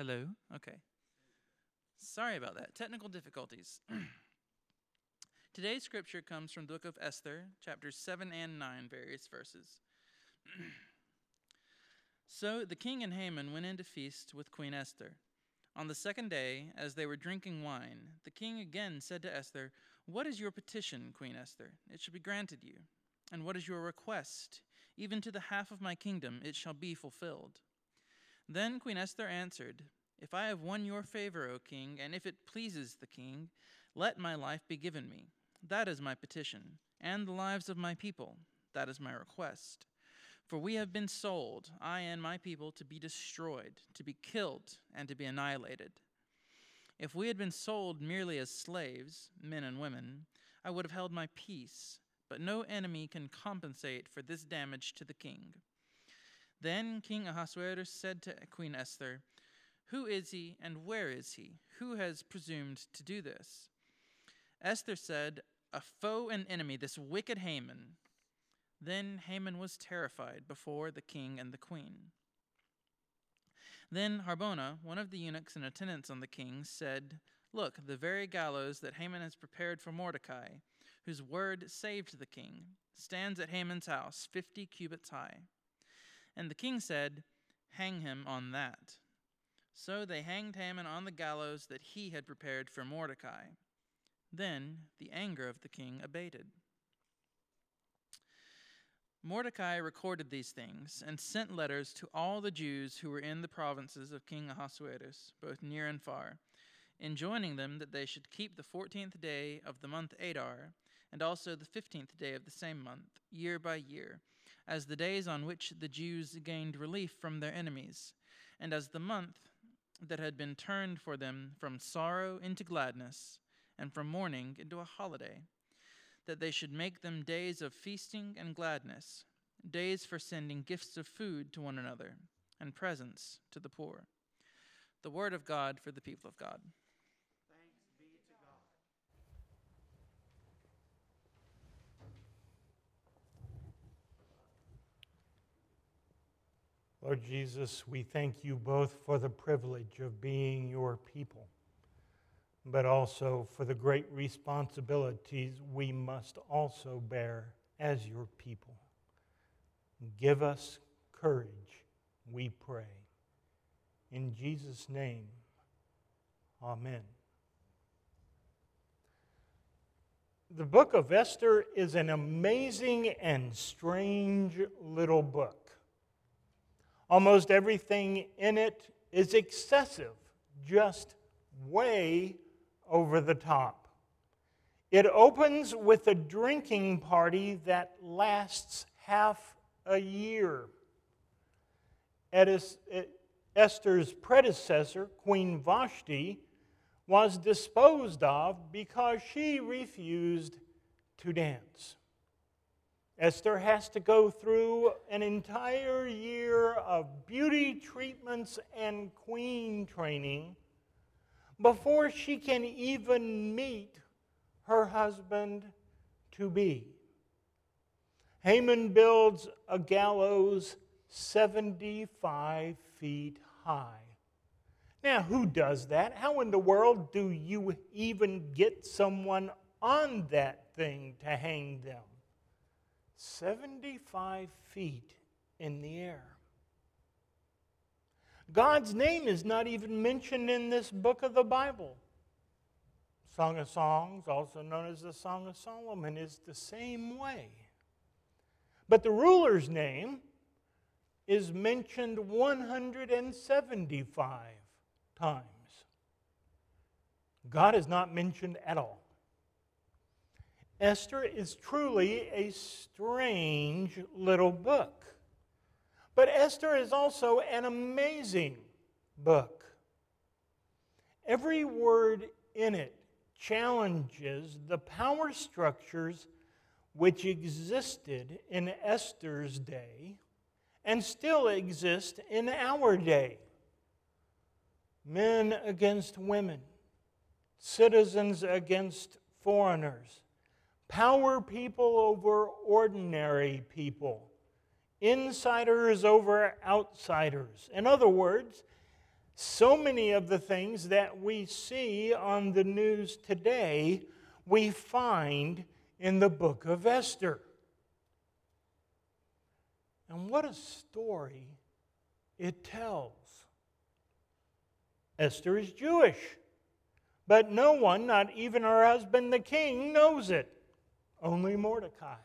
Hello? Okay. Sorry about that. Technical difficulties. Today's scripture comes from the book of Esther, chapters 7 and 9, various verses. so the king and Haman went in to feast with Queen Esther. On the second day, as they were drinking wine, the king again said to Esther, What is your petition, Queen Esther? It shall be granted you. And what is your request? Even to the half of my kingdom it shall be fulfilled. Then Queen Esther answered, If I have won your favor, O king, and if it pleases the king, let my life be given me. That is my petition, and the lives of my people. That is my request. For we have been sold, I and my people, to be destroyed, to be killed, and to be annihilated. If we had been sold merely as slaves, men and women, I would have held my peace, but no enemy can compensate for this damage to the king. Then King Ahasuerus said to Queen Esther, Who is he and where is he? Who has presumed to do this? Esther said, A foe and enemy, this wicked Haman. Then Haman was terrified before the king and the queen. Then Harbona, one of the eunuchs in attendance on the king, said, Look, the very gallows that Haman has prepared for Mordecai, whose word saved the king, stands at Haman's house, fifty cubits high. And the king said, Hang him on that. So they hanged Haman on the gallows that he had prepared for Mordecai. Then the anger of the king abated. Mordecai recorded these things and sent letters to all the Jews who were in the provinces of King Ahasuerus, both near and far, enjoining them that they should keep the fourteenth day of the month Adar, and also the fifteenth day of the same month, year by year, as the days on which the Jews gained relief from their enemies, and as the month that had been turned for them from sorrow into gladness, and from mourning into a holiday, that they should make them days of feasting and gladness, days for sending gifts of food to one another, and presents to the poor. The word of God for the people of God. Lord Jesus, we thank you both for the privilege of being your people, but also for the great responsibilities we must also bear as your people. Give us courage, we pray. In Jesus' name, amen. The book of Esther is an amazing and strange little book. Almost everything in it is excessive, just way over the top. It opens with a drinking party that lasts half a year. Esther's predecessor, Queen Vashti, was disposed of because she refused to dance. Esther has to go through an entire year of beauty treatments and queen training before she can even meet her husband to be. Haman builds a gallows 75 feet high. Now, who does that? How in the world do you even get someone on that thing to hang them? 75 feet in the air. God's name is not even mentioned in this book of the Bible. Song of Songs, also known as the Song of Solomon, is the same way. But the ruler's name is mentioned 175 times. God is not mentioned at all. Esther is truly a strange little book. But Esther is also an amazing book. Every word in it challenges the power structures which existed in Esther's day and still exist in our day. Men against women, citizens against foreigners, power people over ordinary people, insiders over outsiders. In other words, So many of the things that we see on the news today, we find in the book of Esther. And what a story it tells. Esther is Jewish, but no one, not even her husband the king, knows it. Only Mordecai.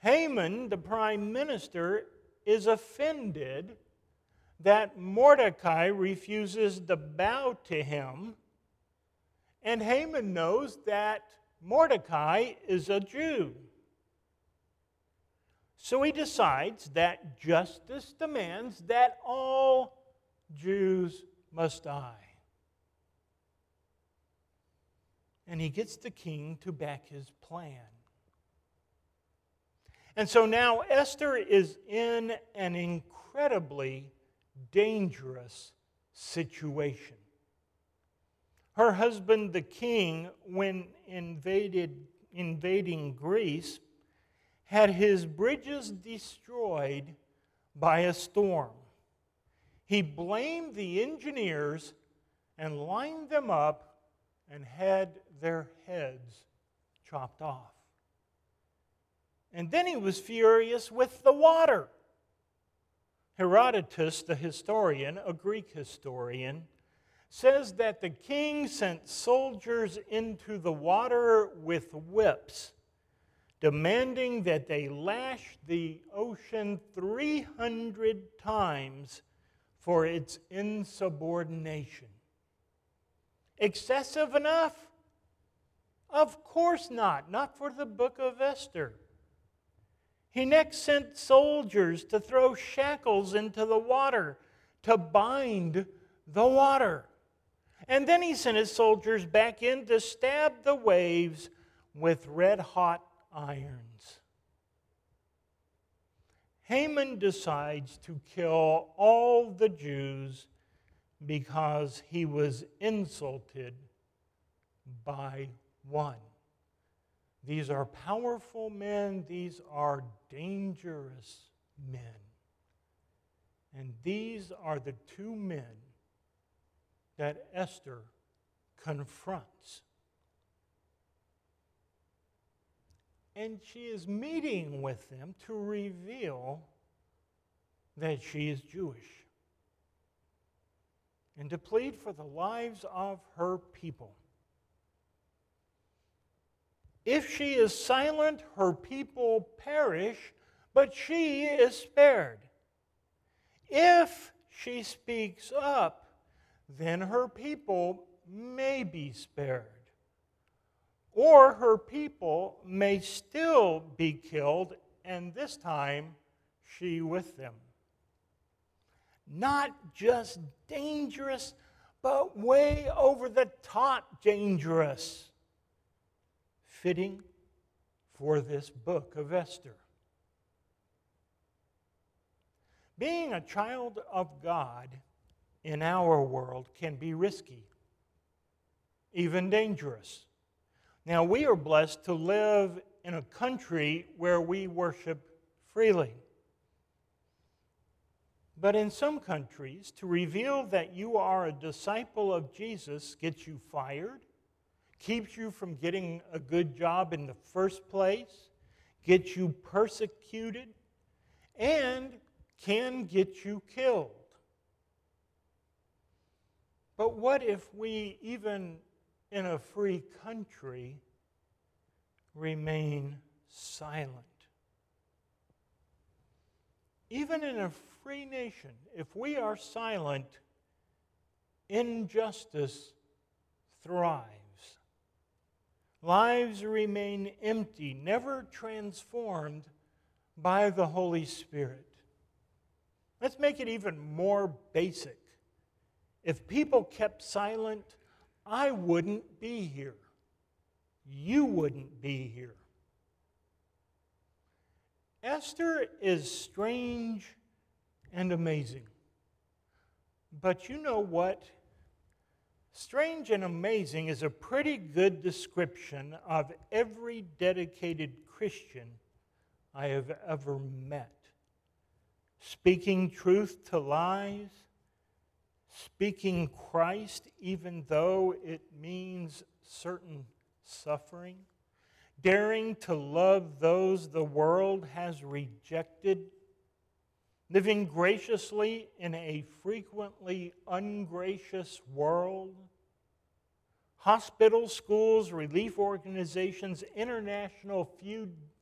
Haman, the prime minister, is offended that Mordecai refuses to bow to him, and Haman knows that Mordecai is a Jew. So he decides that justice demands that all Jews must die. And he gets the king to back his plan. And so now Esther is in an incredibly dangerous situation. Her husband, the king, when invaded, invading Greece, had his bridges destroyed by a storm. He blamed the engineers and lined them up and had their heads chopped off. And then he was furious with the water. Herodotus, the historian, a Greek historian, says that the king sent soldiers into the water with whips, demanding that they lash the ocean 300 times for its insubordination. Excessive enough? Of course not, not for the book of Esther. He next sent soldiers to throw shackles into the water to bind the water. And then he sent his soldiers back in to stab the waves with red hot irons. Haman decides to kill all the Jews because he was insulted by one. These are powerful men, these are dangerous men. And these are the two men that Esther confronts. And she is meeting with them to reveal that she is Jewish and to plead for the lives of her people. If she is silent, her people perish, but she is spared. If she speaks up, then her people may be spared. Or her people may still be killed, and this time she with them. Not just dangerous, but way over the top dangerous fitting for this book of Esther. Being a child of God in our world can be risky, even dangerous. Now, we are blessed to live in a country where we worship freely. But in some countries, to reveal that you are a disciple of Jesus gets you fired, keeps you from getting a good job in the first place, gets you persecuted, and can get you killed. But what if we, even in a free country, remain silent? Even in a free nation, if we are silent, injustice thrives. Lives remain empty, never transformed by the Holy Spirit. Let's make it even more basic. If people kept silent, I wouldn't be here. You wouldn't be here. Esther is strange and amazing. But you know what? Strange and amazing is a pretty good description of every dedicated Christian I have ever met. Speaking truth to lies, speaking Christ even though it means certain suffering, daring to love those the world has rejected, living graciously in a frequently ungracious world. Hospitals, schools, relief organizations, international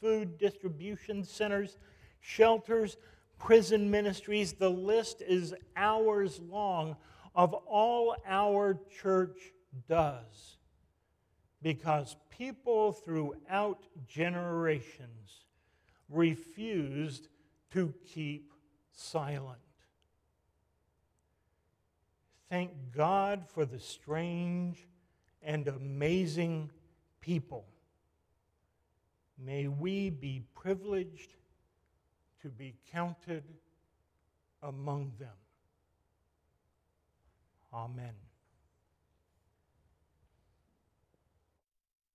food distribution centers, shelters, prison ministries, the list is hours long of all our church does. Because people throughout generations refused to keep silent. Thank God for the strange and amazing people. May we be privileged to be counted among them. Amen.